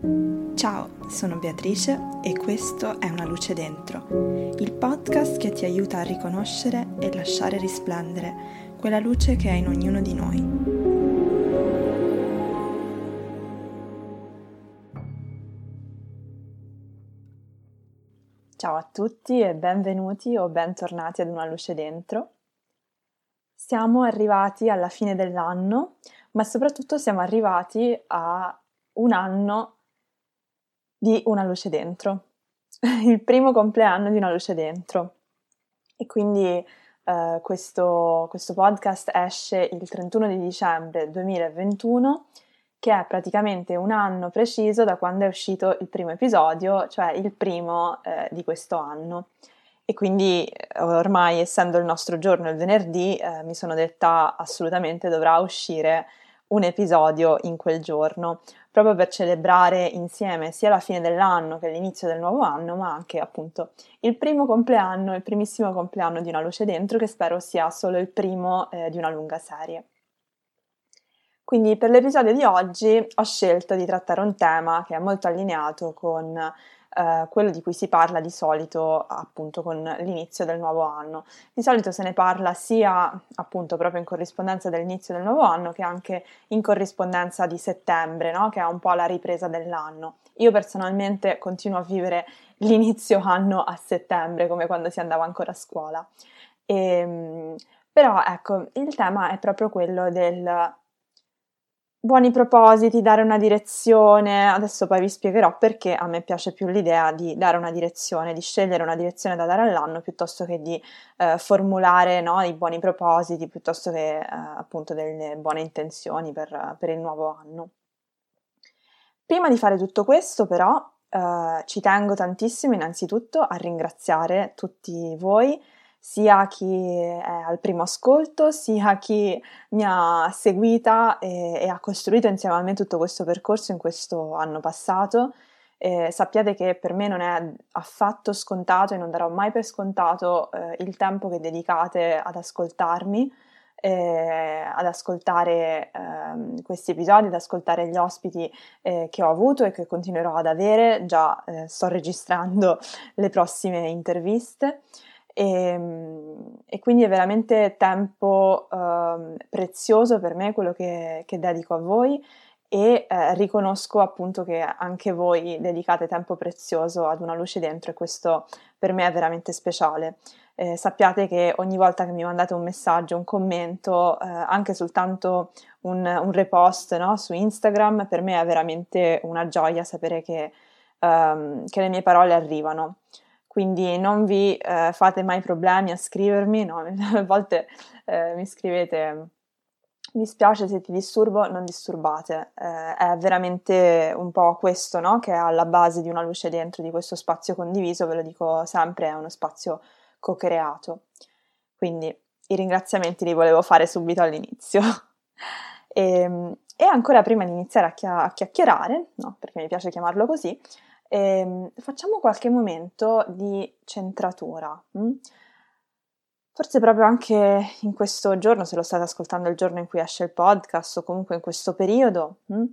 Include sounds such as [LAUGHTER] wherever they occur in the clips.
Ciao, sono Beatrice e questo è Una luce dentro, il podcast che ti aiuta a riconoscere e lasciare risplendere quella luce che è in ognuno di noi. Ciao a tutti e benvenuti o bentornati ad Una luce dentro. Siamo arrivati alla fine dell'anno, ma soprattutto siamo arrivati a un anno di Una luce dentro, [LAUGHS] il primo compleanno di Una luce dentro. E quindi eh, questo, questo podcast esce il 31 di dicembre 2021, che è praticamente un anno preciso da quando è uscito il primo episodio, cioè il primo eh, di questo anno. E quindi eh, ormai, essendo il nostro giorno il venerdì, eh, mi sono detta assolutamente dovrà uscire un episodio in quel giorno proprio per celebrare insieme sia la fine dell'anno che l'inizio del nuovo anno, ma anche appunto il primo compleanno, il primissimo compleanno di Una luce dentro, che spero sia solo il primo eh, di una lunga serie. Quindi per l'episodio di oggi ho scelto di trattare un tema che è molto allineato con eh, quello di cui si parla di solito appunto con l'inizio del nuovo anno. Di solito se ne parla sia appunto proprio in corrispondenza dell'inizio del nuovo anno che anche in corrispondenza di settembre, no? che è un po' la ripresa dell'anno. Io personalmente continuo a vivere [LAUGHS] l'inizio anno a settembre come quando si andava ancora a scuola. E, ehm, però ecco, il tema è proprio quello del buoni propositi, dare una direzione. Adesso poi vi spiegherò perché a me piace più l'idea di dare una direzione, di scegliere una direzione da dare all'anno piuttosto che di eh, formulare no, i buoni propositi, piuttosto che eh, appunto delle buone intenzioni per, per, il nuovo anno. Prima di fare tutto questo, però, eh, ci tengo tantissimo innanzitutto a ringraziare tutti voi sia chi è al primo ascolto, sia chi mi ha seguita e, e ha costruito insieme a me tutto questo percorso in questo anno passato. Eh, sappiate che per me non è affatto scontato e non darò mai per scontato eh, il tempo che dedicate ad ascoltarmi, eh, ad ascoltare ehm, questi episodi, ad ascoltare gli ospiti eh, che ho avuto e che continuerò ad avere. Già eh, sto registrando le prossime interviste. E, ehm, e, quindi è veramente tempo uh, prezioso per me quello che, che dedico a voi e eh, riconosco appunto che anche voi dedicate tempo prezioso ad una luce dentro e questo per me è veramente speciale. Eh, sappiate che ogni volta che mi mandate un messaggio, un commento, eh, anche soltanto un, un repost no, su Instagram, per me è veramente una gioia sapere che, um, che le mie parole arrivano quindi non vi eh, fate mai problemi a scrivermi, no? [LAUGHS] a volte eh, mi scrivete mi spiace se ti disturbo, non disturbate, eh, è veramente un po' questo no? che è alla base di una luce dentro, di questo spazio condiviso, ve lo dico sempre, è uno spazio co-creato. Quindi i ringraziamenti li volevo fare subito all'inizio. e, [LAUGHS] ehm, e, ancora prima di iniziare a, chia- a chiacchierare, no? perché mi piace chiamarlo così, eh, facciamo qualche momento di centratura. Hm? Forse proprio anche in questo giorno, se lo state ascoltando il giorno in cui esce il podcast o comunque in questo periodo, hm?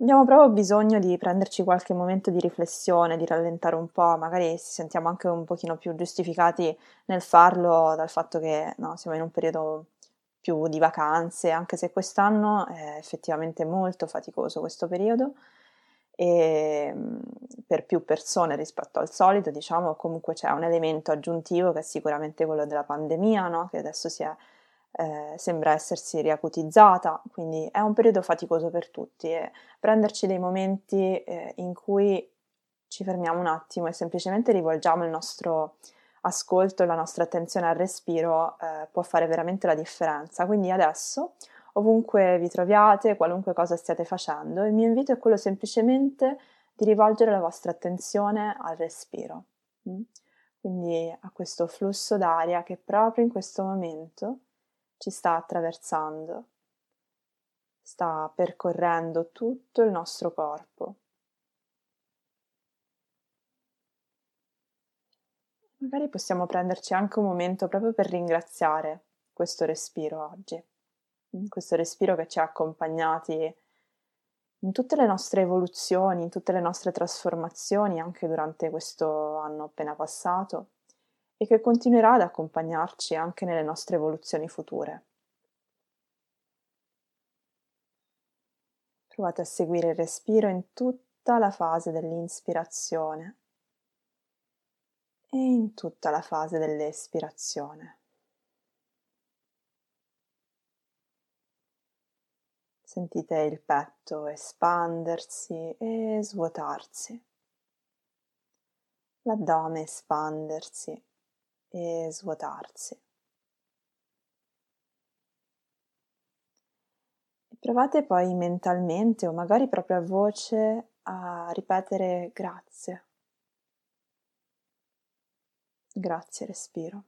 abbiamo proprio bisogno di prenderci qualche momento di riflessione, di rallentare un po', magari ci sentiamo anche un pochino più giustificati nel farlo dal fatto che no, siamo in un periodo più di vacanze, anche se quest'anno è effettivamente molto faticoso questo periodo e ehm, per più persone rispetto al solito, diciamo, comunque c'è un elemento aggiuntivo che è sicuramente quello della pandemia, no? che adesso è, eh, sembra essersi riacutizzata, quindi è un periodo faticoso per tutti e prenderci dei momenti eh, in cui ci fermiamo un attimo e semplicemente rivolgiamo il nostro ascolto, la nostra attenzione al respiro eh, può fare veramente la differenza. Quindi adesso ovunque vi troviate, qualunque cosa stiate facendo. Il mio invito è quello semplicemente di rivolgere la vostra attenzione al respiro, mm? quindi a questo flusso d'aria che proprio in questo momento ci sta attraversando, sta percorrendo tutto il nostro corpo. Magari possiamo prenderci anche un momento proprio per ringraziare questo respiro oggi questo respiro che ci ha accompagnati in tutte le nostre evoluzioni, in tutte le nostre trasformazioni, anche durante questo anno appena passato, e che continuerà ad accompagnarci anche nelle nostre evoluzioni future. Provate a seguire il respiro in tutta la fase dell'inspirazione e in tutta la fase dell'espirazione. Sentite il petto espandersi e svuotarsi, l'addome espandersi e svuotarsi. E provate poi mentalmente o magari proprio a voce a ripetere grazie. Grazie respiro.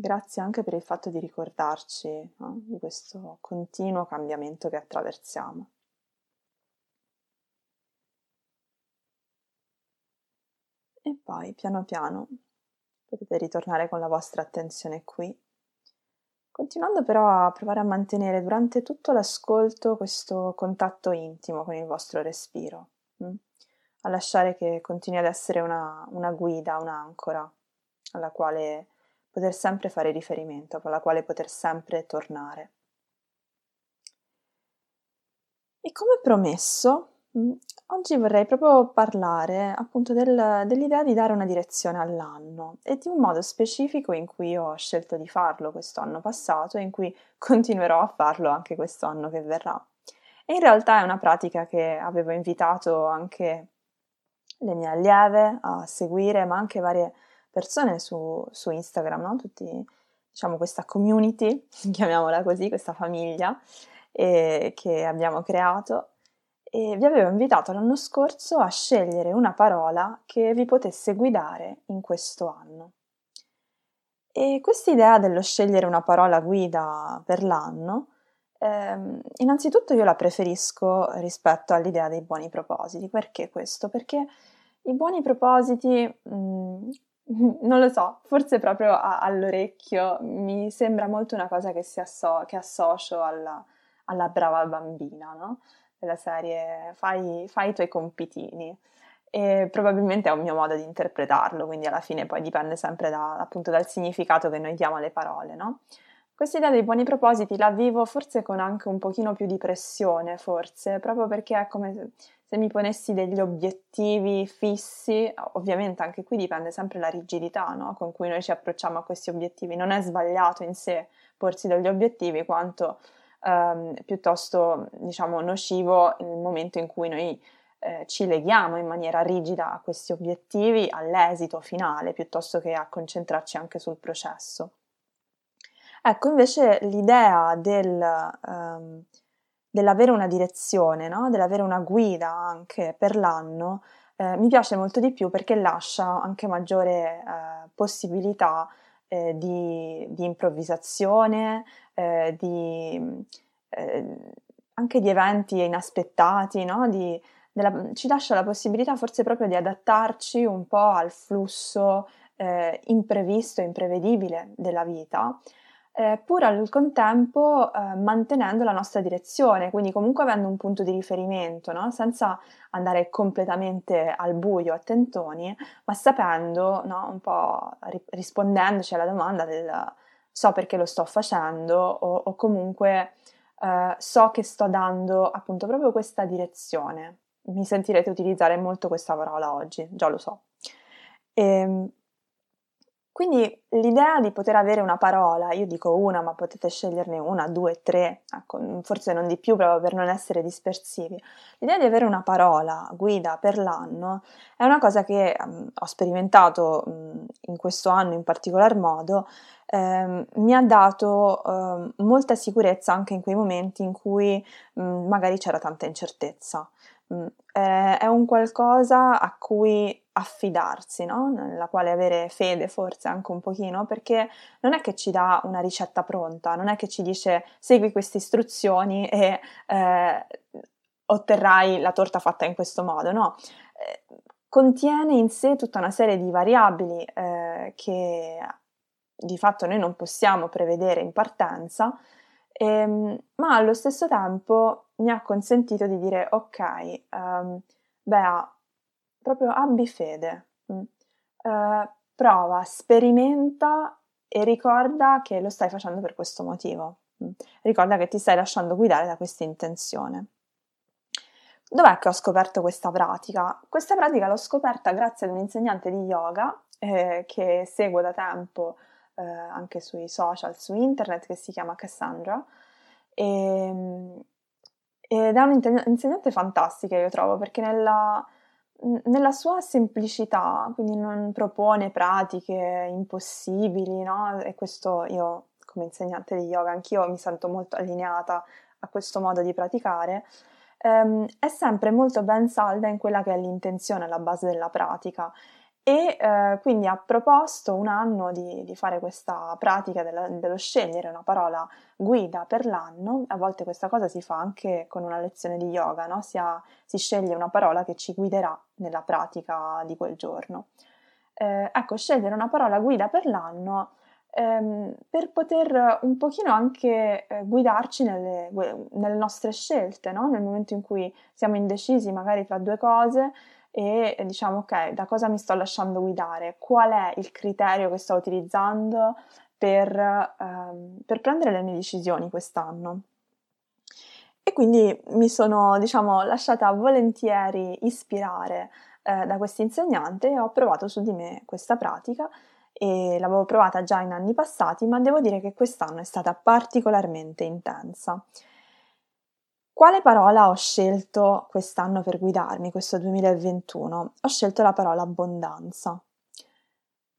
Grazie anche per il fatto di ricordarci no, di questo continuo cambiamento che attraversiamo. E poi piano piano potete ritornare con la vostra attenzione qui, continuando però a provare a mantenere durante tutto l'ascolto questo contatto intimo con il vostro respiro, hm? a lasciare che continui ad essere una, una guida, un'ancora alla quale poter sempre fare riferimento, alla quale poter sempre tornare. E come promesso, mm, oggi vorrei proprio parlare appunto del, dell'idea di dare una direzione all'anno e di un modo specifico in cui ho scelto di farlo questo anno passato e in cui [LAUGHS] continuerò a farlo anche questo anno che verrà. E in realtà è una pratica che avevo invitato anche le mie allieve a seguire, ma anche varie persone su, su Instagram, no? Tutti, diciamo, questa community, [LAUGHS] chiamiamola così, questa famiglia eh, che abbiamo creato. E vi avevo invitato l'anno scorso a scegliere una parola che vi potesse guidare in questo anno. E questa idea dello scegliere una parola guida per l'anno, ehm, innanzitutto io la preferisco rispetto all'idea dei buoni propositi. Perché questo? Perché i buoni propositi mh, [LAUGHS] non lo so, forse proprio a, all'orecchio mi sembra molto una cosa che, asso- che associo alla, alla, brava bambina, no? Della serie fai, fai i tuoi compitini. E probabilmente è un mio modo di interpretarlo, quindi alla fine poi dipende sempre da, appunto dal significato che noi diamo alle parole, no? Questa idea dei buoni propositi la vivo forse con anche un pochino più di pressione, forse, proprio perché è come se mi ponessi degli obiettivi fissi, ovviamente anche qui dipende sempre la rigidità no? con cui noi ci approcciamo a questi obiettivi. Non è sbagliato in sé porsi degli obiettivi quanto ehm, piuttosto diciamo nocivo nel momento in cui noi eh, ci leghiamo in maniera rigida a questi obiettivi, all'esito finale, piuttosto che a concentrarci anche sul processo. Ecco, invece l'idea del, um, dell'avere una direzione, no? dell'avere una guida anche per l'anno, eh, mi piace molto di più perché lascia anche maggiore eh, possibilità eh, di, di, improvvisazione, eh, di, eh, anche di eventi inaspettati, no? di, della, ci lascia la possibilità forse proprio di adattarci un po' al flusso eh, imprevisto, imprevedibile della vita eh, pur al contempo eh, mantenendo la nostra direzione, quindi comunque avendo un punto di riferimento, no? senza andare completamente al buio, a tentoni, ma sapendo, no? un po' ri- rispondendoci alla domanda del so perché lo sto facendo o, o comunque eh, so che sto dando appunto proprio questa direzione. Mi sentirete utilizzare molto questa parola oggi, già lo so. E, ehm, quindi l'idea di poter avere una parola, io dico una, ma potete sceglierne una, due, tre, ecco, forse non di più proprio per non essere dispersivi. L'idea di avere una parola guida per l'anno è una cosa che um, ho sperimentato um, in questo anno in particolar modo, um, mi ha dato molta sicurezza anche in quei momenti in cui mm, magari c'era tanta incertezza. Mm, è un qualcosa a cui affidarsi, no? nella quale avere fede forse anche un pochino, perché non è che ci dà una ricetta pronta, non è che ci dice segui queste istruzioni e eh, otterrai la torta fatta in questo modo, no? Eh, contiene in sé tutta una serie di variabili eh, che di fatto noi non possiamo prevedere in partenza, ehm, ma allo stesso tempo mi ha consentito di dire ok, um, Bea, proprio abbi fede, uh, prova, sperimenta e ricorda che lo stai facendo per questo motivo. Mm. Ricorda che ti stai lasciando guidare da questa intenzione. Dov'è che ho scoperto questa pratica? Questa pratica l'ho scoperta grazie ad un insegnante di yoga eh, che seguo da tempo eh, anche sui social, su internet, che si chiama Cassandra. E, ehm, ed è un'insegnante fantastica, io trovo, perché nella, nella sua semplicità, quindi non propone pratiche impossibili, no? E questo io, come insegnante di yoga, anch'io mi sento molto allineata a questo modo di praticare ehm, è sempre molto ben salda in quella che è l'intenzione alla base della pratica e eh, quindi ha proposto un anno di, di fare questa pratica della, dello scegliere una parola guida per l'anno, a volte questa cosa si fa anche con una lezione di yoga, no? si, ha, si sceglie una parola che ci guiderà nella pratica di quel giorno. Eh, ecco, scegliere una parola guida per l'anno ehm, per poter un pochino anche eh, guidarci nelle, nelle, nostre scelte, no? nel momento in cui siamo indecisi magari tra due cose e diciamo ok, da cosa mi sto lasciando guidare, qual è il criterio che sto utilizzando per, ehm, per prendere le mie decisioni quest'anno. E quindi mi sono, diciamo, lasciata volentieri ispirare eh, da questo insegnante e ho provato su di me questa pratica e l'avevo provata già in anni passati, ma devo dire che quest'anno è stata particolarmente intensa. Quale parola ho scelto quest'anno per guidarmi, questo 2021? Ho scelto la parola abbondanza.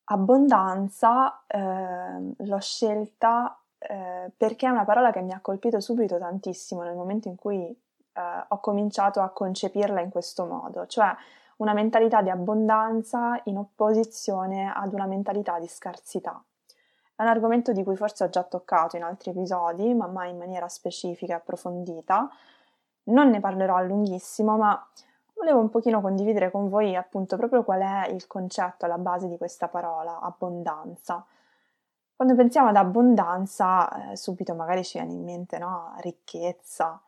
Abbondanza eh, l'ho scelta eh, perché è una parola che mi ha colpito subito tantissimo nel momento in cui eh, ho cominciato a concepirla in questo modo, cioè una mentalità di abbondanza in opposizione ad una mentalità di scarsità. È un argomento di cui forse ho già toccato in altri episodi, ma mai in maniera specifica e approfondita. Non ne parlerò a lunghissimo, ma volevo un pochino condividere con voi appunto proprio qual è il concetto alla base di questa parola, abbondanza. Quando pensiamo ad abbondanza, eh, subito magari ci viene in mente no? ricchezza,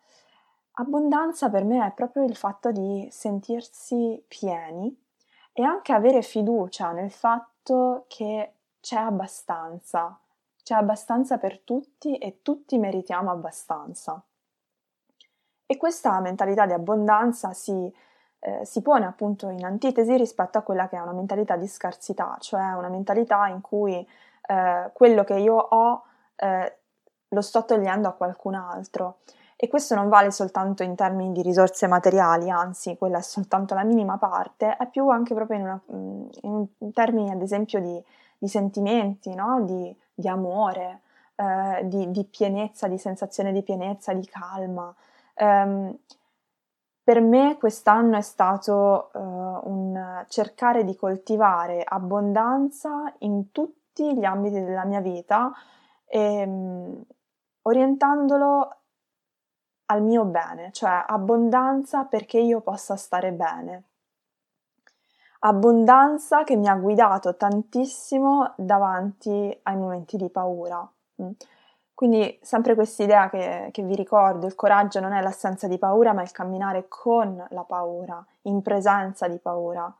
Abbondanza per me è proprio il fatto di sentirsi pieni e anche avere fiducia nel fatto che c'è abbastanza, c'è abbastanza per tutti e tutti meritiamo abbastanza. E questa mentalità di abbondanza si, eh, si pone appunto in antitesi rispetto a quella che è una mentalità di scarsità, cioè una mentalità in cui eh, quello che io ho eh, lo sto togliendo a qualcun altro. E questo non vale soltanto in termini di risorse materiali, anzi, quella è soltanto la minima parte, è più anche proprio in, una, mm, in termini, ad esempio, di, di sentimenti, no? di, di, amore, eh, di, di, pienezza, di sensazione di pienezza, di calma. Um, per me quest'anno è stato uh, un cercare di coltivare abbondanza in tutti gli ambiti della mia vita, e, um, orientandolo al mio bene, cioè abbondanza perché io possa stare bene. Abbondanza che mi ha guidato tantissimo davanti ai momenti di paura. Mm. Quindi sempre questa idea che, che, vi ricordo, il coraggio non è l'assenza di paura, ma il camminare con la paura, in presenza di paura.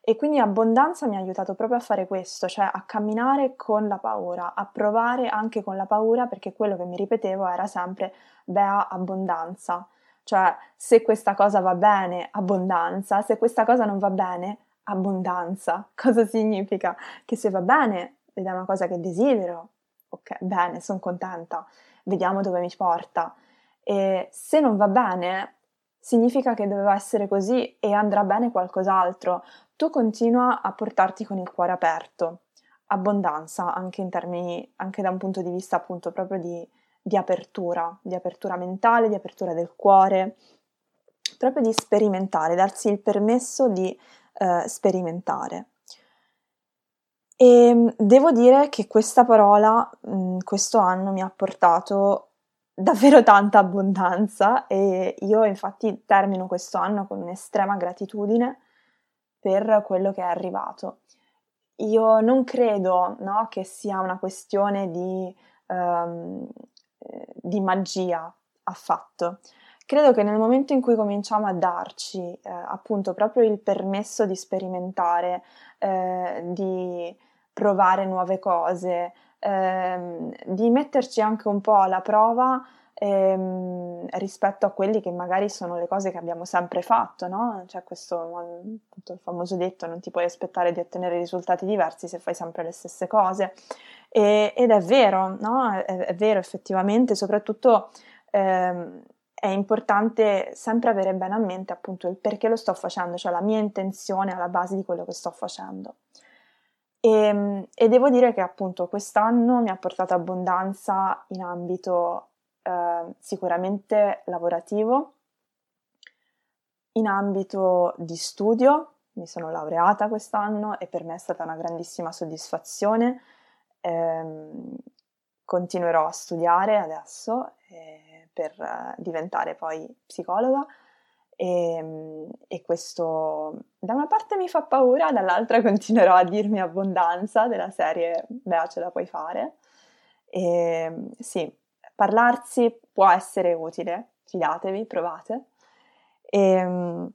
E quindi abbondanza mi ha aiutato proprio a fare questo, cioè a camminare con la paura, a provare anche con la paura, perché quello che mi ripetevo era sempre Bea abbondanza. Cioè, se questa cosa va bene, abbondanza, se questa cosa non va bene, abbondanza. [LAUGHS] Cosa significa? Che se va bene ed è una cosa che desidero, ok, bene, sono contenta, vediamo dove mi porta. E se non va bene, significa che doveva essere così e andrà bene qualcos'altro. Tu continua a portarti con il cuore aperto, abbondanza anche in termini, anche da un punto di vista appunto proprio di, di apertura, di apertura mentale, di apertura del cuore, proprio di sperimentare, darsi il permesso di eh, sperimentare. E devo dire che questa parola mh, questo anno mi ha portato davvero tanta abbondanza e io infatti termino questo anno con un'estrema gratitudine per quello che è arrivato. Io non credo no, che sia una questione di, um, di magia affatto. Credo che nel momento in cui cominciamo a darci eh, appunto proprio il permesso di sperimentare, eh, di provare nuove cose, ehm, di metterci anche un po' alla prova ehm, rispetto a quelli che magari sono le cose che abbiamo sempre fatto, no? C'è questo appunto, il famoso detto: non ti puoi aspettare di ottenere risultati diversi se fai sempre le stesse cose. E, ed è vero, no? È, è, vero effettivamente, soprattutto. Ehm, è importante sempre avere bene a mente appunto il perché lo sto facendo, cioè la mia intenzione alla base di quello che sto facendo. E, ehm, e devo dire che appunto quest'anno mi ha portato abbondanza in ambito eh, sicuramente lavorativo, in ambito di studio, mi sono laureata quest'anno e per me è stata una grandissima soddisfazione. Eh, continuerò a studiare adesso eh, per diventare poi psicologa e, ehm, e, questo da una parte mi fa paura, dall'altra [LAUGHS] continuerò a dirmi abbondanza della serie Bea ce la puoi fare. E, ehm, sì, parlarsi può essere utile, fidatevi, provate. E, ehm,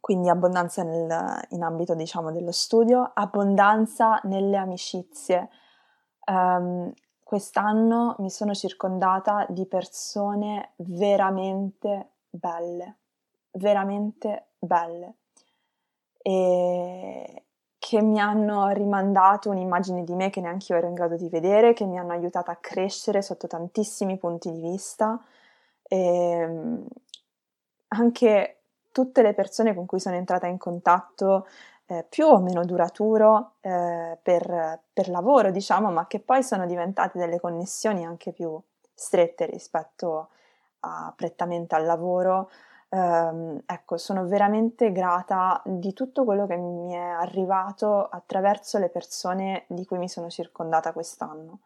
quindi abbondanza nel, in ambito diciamo dello studio, abbondanza nelle amicizie. Um, quest'anno mi sono circondata di persone veramente belle, veramente belle e che mi hanno rimandato un'immagine di me che neanche io ero in grado di vedere, che mi hanno aiutato a crescere sotto tantissimi punti di vista. E ehm, anche tutte le persone con cui sono entrata in contatto eh, più o meno duraturo eh, per, per, lavoro, diciamo, ma che poi sono diventate delle connessioni anche più strette rispetto a, prettamente al lavoro, ehm, ecco, sono veramente grata di tutto quello che mi è arrivato attraverso le persone di cui mi sono circondata quest'anno.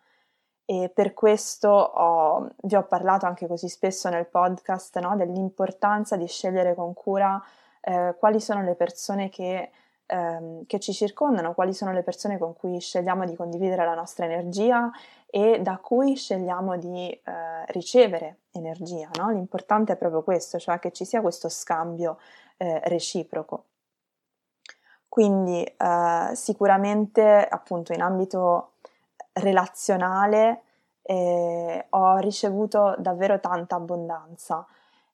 E per questo ho, vi ho parlato anche così spesso nel podcast no, dell'importanza di scegliere con cura eh, quali sono le persone che ehm, che ci circondano, quali sono le persone con cui scegliamo di condividere la nostra energia e da cui scegliamo di eh, ricevere energia. No? L'importante è proprio questo, cioè che ci sia questo scambio eh, reciproco. Quindi eh, sicuramente appunto in ambito relazionale eh, ho ricevuto davvero tanta abbondanza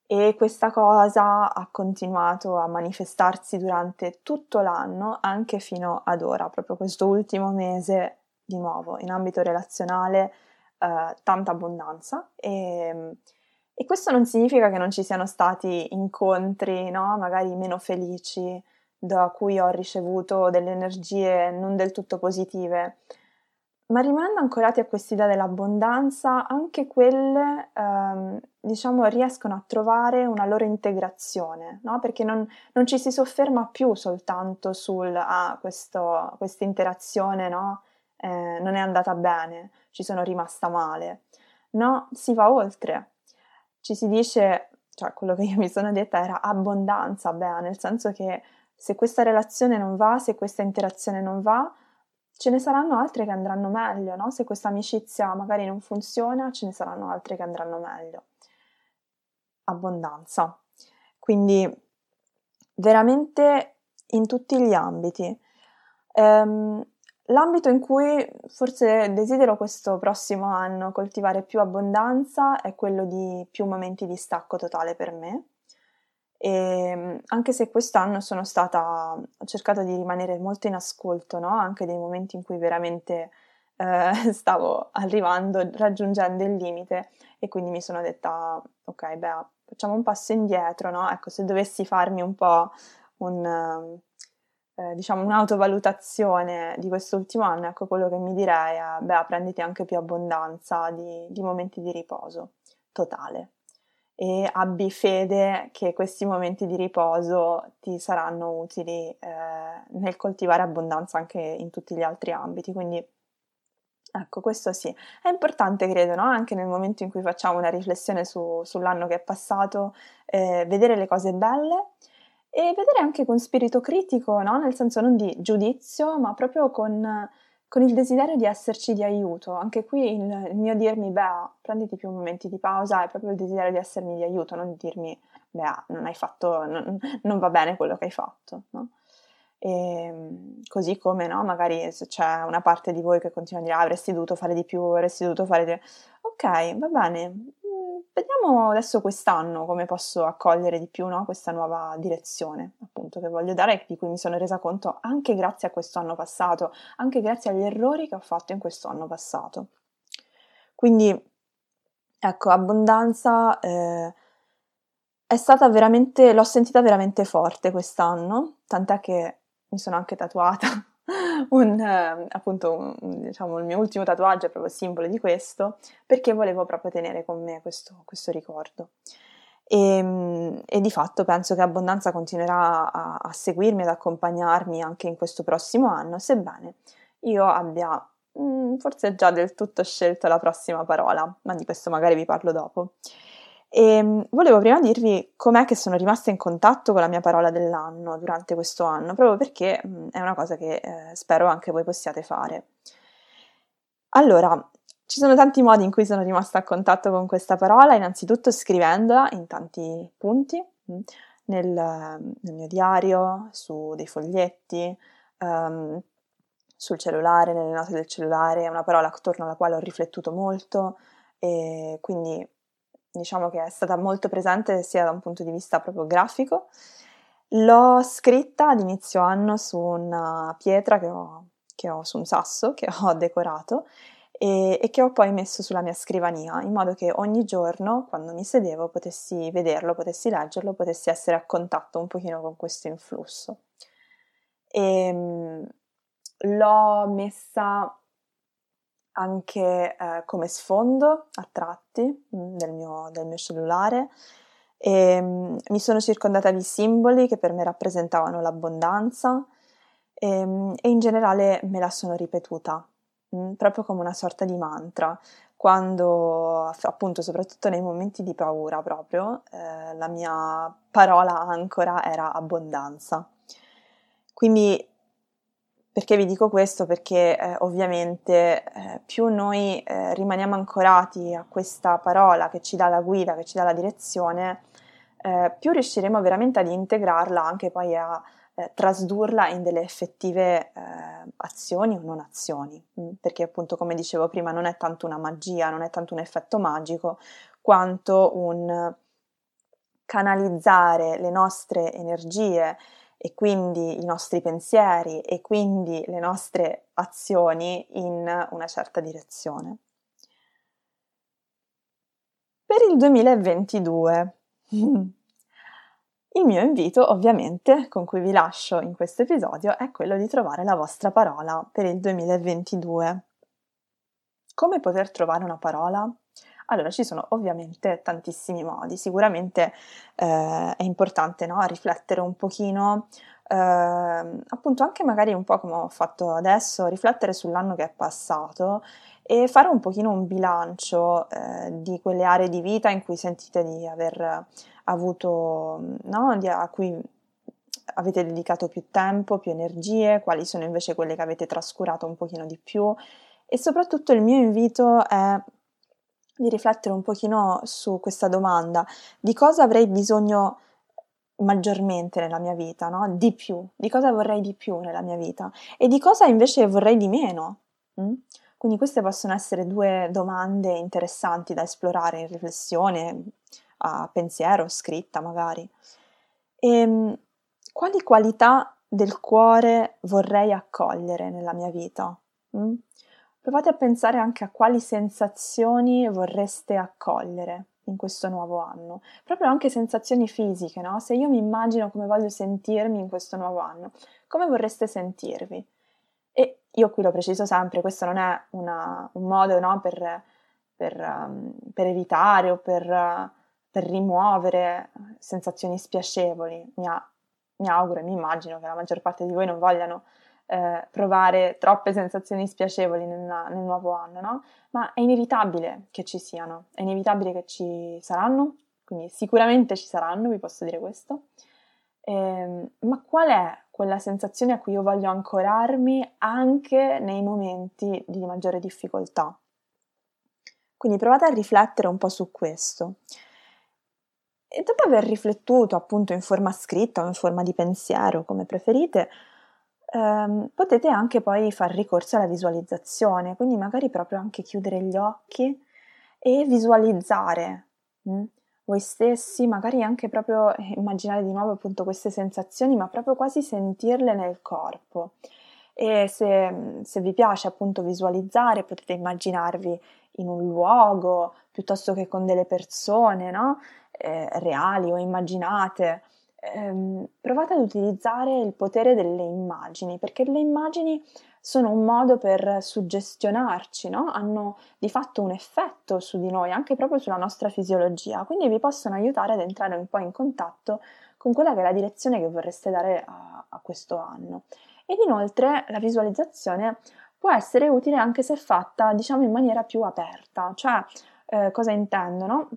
e questa cosa ha continuato a manifestarsi durante tutto l'anno, anche fino ad ora, proprio questo ultimo mese di nuovo in ambito relazionale, eh, tanta abbondanza e, e, questo non significa che non ci siano stati incontri, no? magari meno felici, da cui ho ricevuto delle energie non del tutto positive, ma rimanendo ancorati a quest'idea dell'abbondanza, anche quelle, ehm, diciamo, riescono a trovare una loro integrazione, no? Perché non, non, ci si sofferma più soltanto sul, ah, questa interazione, no? Eh, non è andata bene, ci sono rimasta male. No, si va oltre. Ci si dice, cioè quello che io mi sono detta era abbondanza, beh, nel senso che se questa relazione non va, se questa interazione non va, ce ne saranno altre che andranno meglio, no? Se questa amicizia magari non funziona, ce ne saranno altre che andranno meglio. Abbondanza. Quindi veramente in tutti gli ambiti. Um, l'ambito in cui forse desidero questo prossimo anno coltivare più abbondanza è quello di più momenti di stacco totale per me e ehm, anche se quest'anno sono stata, ho cercato di rimanere molto in ascolto, no? anche dei momenti in cui veramente eh, [LAUGHS] stavo arrivando, raggiungendo il limite e quindi mi sono detta, ok, beh, facciamo un passo indietro, no? Ecco, se dovessi farmi un po' un, eh, diciamo, un'autovalutazione di quest'ultimo anno, ecco, quello che mi direi è, beh, prenditi anche più abbondanza di, di momenti di riposo totale e abbi fede che questi momenti di riposo ti saranno utili eh, nel coltivare abbondanza anche in tutti gli altri ambiti. Quindi ecco, questo sì, è importante credo, no? anche nel momento in cui facciamo una riflessione su, sull'anno che è passato, eh, vedere le cose belle e vedere anche con spirito critico, no? nel senso non di giudizio, ma proprio con con il desiderio di esserci di aiuto. Anche qui il, mio dirmi, beh, prenditi più momenti di pausa, è proprio il desiderio di essermi di aiuto, non dirmi, beh, non hai fatto, non, non va bene quello che hai fatto, no? E, ehm, così come, no, magari se c'è una parte di voi che continua a dire, ah, avresti dovuto fare di più, avresti dovuto fare di... Ok, va bene, Vediamo adesso quest'anno come posso accogliere di più no, questa nuova direzione, appunto, che voglio dare e di cui mi sono resa conto anche grazie a questo anno passato, anche grazie agli errori che ho fatto in questo anno passato. Quindi, ecco, abbondanza eh, è stata veramente, l'ho sentita veramente forte quest'anno, tant'è che mi sono anche tatuata un, eh, appunto, un, diciamo, il mio ultimo tatuaggio è proprio simbolo di questo, perché volevo proprio tenere con me questo, questo ricordo. E, ehm, e, di fatto penso che Abbondanza continuerà a, a, seguirmi, ad accompagnarmi anche in questo prossimo anno, sebbene io abbia mh, mm, forse già del tutto scelto la prossima parola, ma di questo magari vi parlo dopo. E ehm, volevo prima dirvi com'è che sono rimasta in contatto con la mia parola dell'anno durante questo anno, proprio perché è una cosa che eh, spero anche voi possiate fare. Allora, ci sono tanti modi in cui sono rimasta a contatto con questa parola, innanzitutto scrivendola in tanti punti, nel, nel, mio diario, su dei foglietti, um, sul cellulare, nelle note del cellulare, è una parola attorno alla quale ho riflettuto molto e quindi diciamo che è stata molto presente sia da un punto di vista proprio grafico. L'ho scritta ad inizio anno su una pietra che ho, che ho su un sasso che ho [LAUGHS] decorato e, e, che ho poi messo sulla mia scrivania in modo che ogni giorno quando mi sedevo potessi vederlo, potessi leggerlo, potessi essere a contatto un pochino con questo influsso. E, ehm, l'ho messa anche eh, come sfondo a tratti mm, del mio, del mio cellulare. E um, mi sono circondata di simboli che per me rappresentavano l'abbondanza e, um, e in generale me la sono ripetuta mm, proprio come una sorta di mantra. Quando appunto soprattutto nei momenti di paura proprio eh, la mia parola ancora era abbondanza. Quindi perché vi dico questo? Perché eh, ovviamente eh, più noi eh, rimaniamo ancorati a questa parola che ci dà la guida, che ci dà la direzione, eh, più riusciremo veramente ad integrarla anche poi a eh, trasdurla in delle effettive eh, azioni o non azioni. Mm? Perché appunto, come dicevo prima, non è tanto una magia, non è tanto un effetto magico, quanto un canalizzare le nostre energie e quindi i nostri pensieri e quindi le nostre azioni in una certa direzione. Per il 2022 [LAUGHS] il mio invito, ovviamente, con cui vi lascio in questo episodio, è quello di trovare la vostra parola per il 2022. Come poter trovare una parola? Allora, ci sono ovviamente tantissimi modi, sicuramente eh, è importante no? riflettere un pochino, eh, appunto anche magari un po' come ho fatto adesso, riflettere sull'anno che è passato e fare un pochino un bilancio eh, di quelle aree di vita in cui sentite di aver avuto, no? di, a cui avete dedicato più tempo, più energie, quali sono invece quelle che avete trascurato un pochino di più e soprattutto il mio invito è di riflettere un pochino su questa domanda, di cosa avrei bisogno maggiormente nella mia vita, no? Di più, di cosa vorrei di più nella mia vita e di cosa invece vorrei di meno. Mm? Quindi queste possono essere due domande interessanti da esplorare in riflessione, a pensiero, scritta magari. E, ehm, quali qualità del cuore vorrei accogliere nella mia vita? Mm? Provate a pensare anche a quali sensazioni vorreste accogliere in questo nuovo anno, proprio anche sensazioni fisiche, no? Se io mi immagino come voglio sentirmi in questo nuovo anno, come vorreste sentirvi? E io qui lo preciso sempre, questo non è una, un modo no, per, per, um, per, evitare o per, uh, per, rimuovere sensazioni spiacevoli. Mi, ha, mi auguro e mi immagino che la maggior parte di voi non vogliano eh, provare troppe sensazioni spiacevoli nel, nel nuovo anno, no? Ma è inevitabile che ci siano, è inevitabile che ci saranno, quindi sicuramente ci saranno, vi posso dire questo. Eh, ma qual è quella sensazione a cui io voglio ancorarmi anche nei momenti di maggiore difficoltà. Quindi provate a riflettere un po' su questo. E dopo aver riflettuto appunto in forma scritta o in forma di pensiero, come preferite, ehm, potete anche poi far ricorso alla visualizzazione, quindi magari proprio anche chiudere gli occhi e visualizzare mh, hm, voi stessi, magari anche proprio eh, immaginare di nuovo appunto queste sensazioni, ma proprio quasi sentirle nel corpo. E se, se vi piace appunto visualizzare, potete immaginarvi in un luogo piuttosto che con delle persone, no? eh, reali o immaginate, ehm, provate ad utilizzare il potere delle immagini, perché le immagini sono un modo per suggestionarci, no? hanno di fatto un effetto su di noi, anche proprio sulla nostra fisiologia, quindi vi possono aiutare ad entrare un po' in contatto con quella che è la direzione che vorreste dare a, a questo anno. Ed inoltre la visualizzazione può essere utile anche se fatta, diciamo, in maniera più aperta, cioè eh, cosa intendo, no?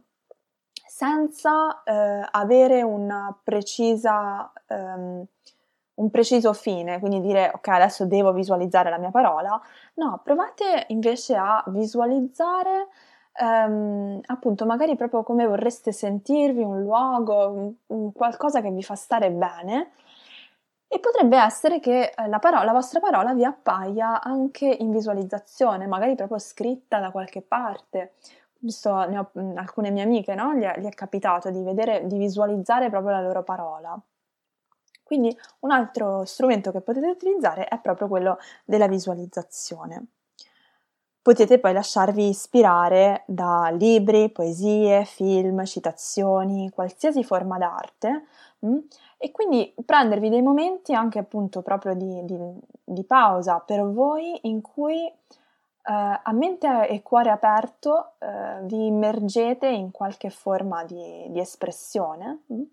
Senza eh, avere precisa, um, un preciso fine, quindi dire ok adesso devo visualizzare la mia parola, no, provate invece a visualizzare um, appunto magari proprio come vorreste sentirvi, un luogo, un, un qualcosa che vi fa stare bene. E potrebbe essere che eh, la, parola, la vostra parola vi appaia anche in visualizzazione, magari proprio scritta da qualche parte visto ne ho mhmm, alcune mie amiche, no? gli, è, gli è capitato di vedere, di visualizzare proprio la loro parola. Quindi un altro strumento che potete utilizzare è proprio quello della visualizzazione. Potete poi lasciarvi ispirare da libri, poesie, film, citazioni, qualsiasi forma d'arte? Mhmm, e quindi prendervi dei momenti anche appunto proprio di, di, di pausa per voi in cui Uh, a mente e cuore aperto uh, vi immergete in qualche forma di, di espressione mh? Mm,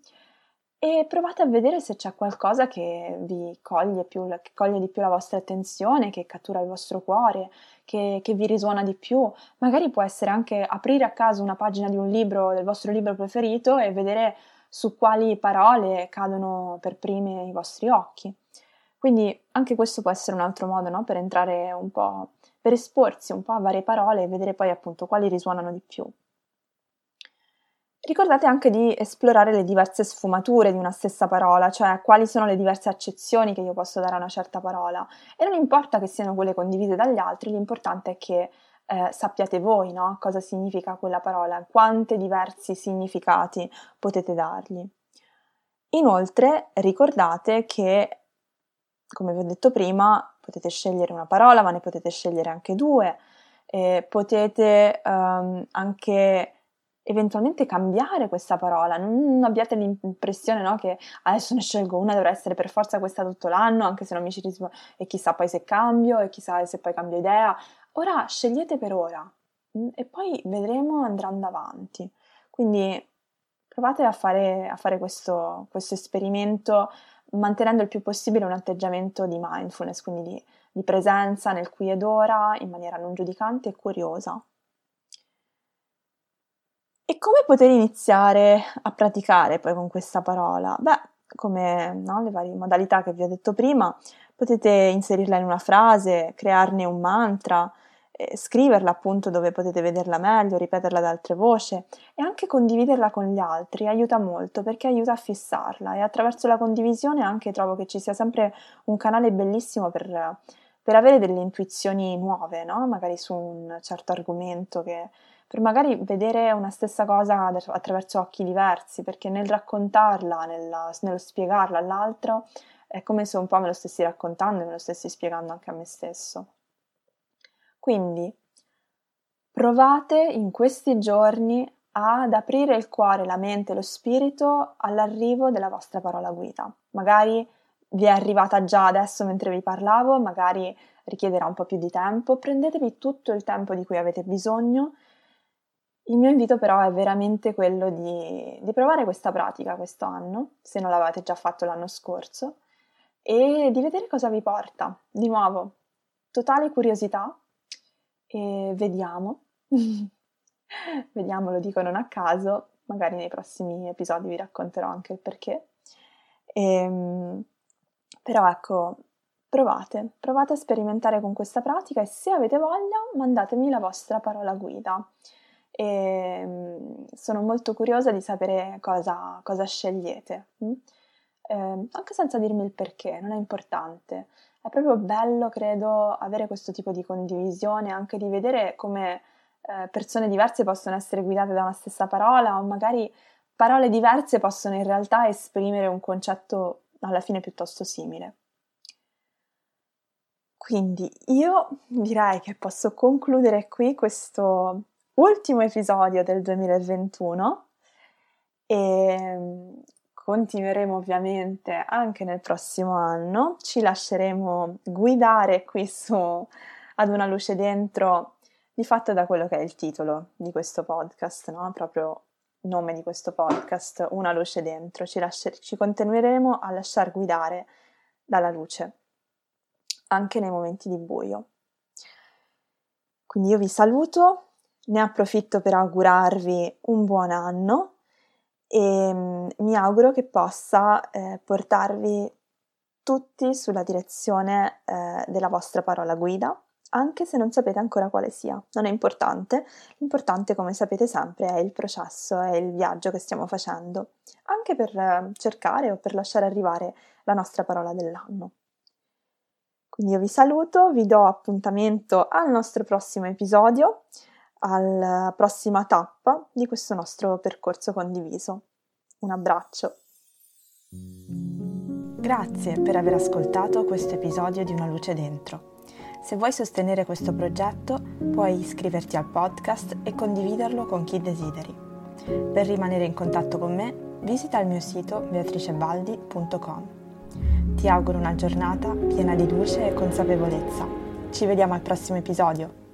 e provate a vedere se c'è qualcosa che vi coglie, più, che coglie di più la vostra attenzione, che cattura il vostro cuore, che, che, vi risuona di più. Magari può essere anche aprire a caso una pagina di un libro, del vostro libro preferito e vedere su quali parole cadono per prime i vostri occhi. Quindi anche questo può essere un altro modo no? per entrare un po' per esporsi un po' a varie parole e vedere poi appunto quali risuonano di più. Ricordate anche di esplorare le diverse sfumature di una stessa parola, cioè quali sono le diverse accezioni che io posso dare a una certa parola. E non importa che siano quelle condivise dagli altri, l'importante è che eh, sappiate voi no? cosa significa quella parola, quanti diversi significati potete dargli. Inoltre ricordate che, come vi ho detto prima, potete scegliere una parola, ma ne potete scegliere anche due, eh, potete um, anche eventualmente cambiare questa parola, non abbiate l'impressione no, che adesso ne scelgo una, dovrà essere per forza questa tutto l'anno, anche se non mi ci rispondo, e chissà poi se cambio, e chissà se poi cambio idea. Ora scegliete per ora mm, e poi vedremo andando avanti. Quindi provate a fare, a fare questo, questo esperimento mantenendo il più possibile un atteggiamento di mindfulness, quindi di, di presenza nel qui ed ora in maniera non giudicante e curiosa. E come poter iniziare a praticare poi con questa parola? Beh, come no, le varie modalità che vi ho detto prima, potete inserirla in una frase, crearne un mantra, eh, scriverla appunto dove potete vederla meglio, ripeterla ad altre voci e anche condividerla con gli altri aiuta molto perché aiuta a fissarla e attraverso la condivisione anche trovo che ci sia sempre un canale bellissimo per, per avere delle intuizioni nuove, no? magari su un certo argomento che per magari vedere una stessa cosa attraverso occhi diversi, perché nel raccontarla, nella, nello spiegarla all'altro, è come se un po' me lo stessi raccontando e me lo stessi spiegando anche a me stesso. Quindi provate in questi giorni ad aprire il cuore, la mente lo spirito all'arrivo della vostra parola guida. Magari vi è arrivata già adesso mentre vi parlavo, magari richiederà un po' più di tempo, prendetevi tutto il tempo di cui avete bisogno. Il mio invito però è veramente quello di, di provare questa pratica questo anno, se non l'avete già fatto l'anno scorso, e di vedere cosa vi porta. Di nuovo, totale curiosità, e vediamo, [LAUGHS] vediamo, lo dico non a caso, magari nei prossimi episodi vi racconterò anche il perché. E, ehm, Però ecco, provate, provate a sperimentare con questa pratica e se avete voglia mandatemi la vostra parola guida. E mm, sono molto curiosa di sapere cosa, cosa scegliete, eh, anche senza dirmi il perché, non è importante. È proprio bello, credo, avere questo tipo di condivisione, anche di vedere come eh, persone diverse possono essere guidate da una stessa parola o magari parole diverse possono in realtà esprimere un concetto alla fine piuttosto simile. Quindi io direi che posso concludere qui questo ultimo episodio del 2021 e continueremo ovviamente anche nel prossimo anno, ci lasceremo guidare qui su ad una luce dentro di fatto da quello che è il titolo di questo podcast, no? proprio nome di questo podcast, Una luce dentro, ci, lasci- ci continueremo a lasciar guidare dalla luce, anche nei momenti di buio. Quindi io vi saluto, ne approfitto per augurarvi un buon anno e mm, mi auguro che possa eh, portarvi tutti sulla direzione eh, della vostra parola guida anche se non sapete ancora quale sia. Non è importante, l'importante come sapete sempre è il processo, è il viaggio che stiamo facendo, anche per eh, cercare o per lasciare arrivare la nostra parola dell'anno. Quindi io vi saluto, vi do appuntamento al nostro prossimo episodio, alla prossima tappa di questo nostro percorso condiviso. Un abbraccio. Grazie per aver ascoltato questo episodio di Una luce dentro. Se vuoi sostenere questo progetto, puoi iscriverti al podcast e condividerlo con chi desideri. Per rimanere in contatto con me, visita il mio sito beatricebaldi.com. Ti auguro una giornata piena di luce e consapevolezza. Ci vediamo al prossimo episodio.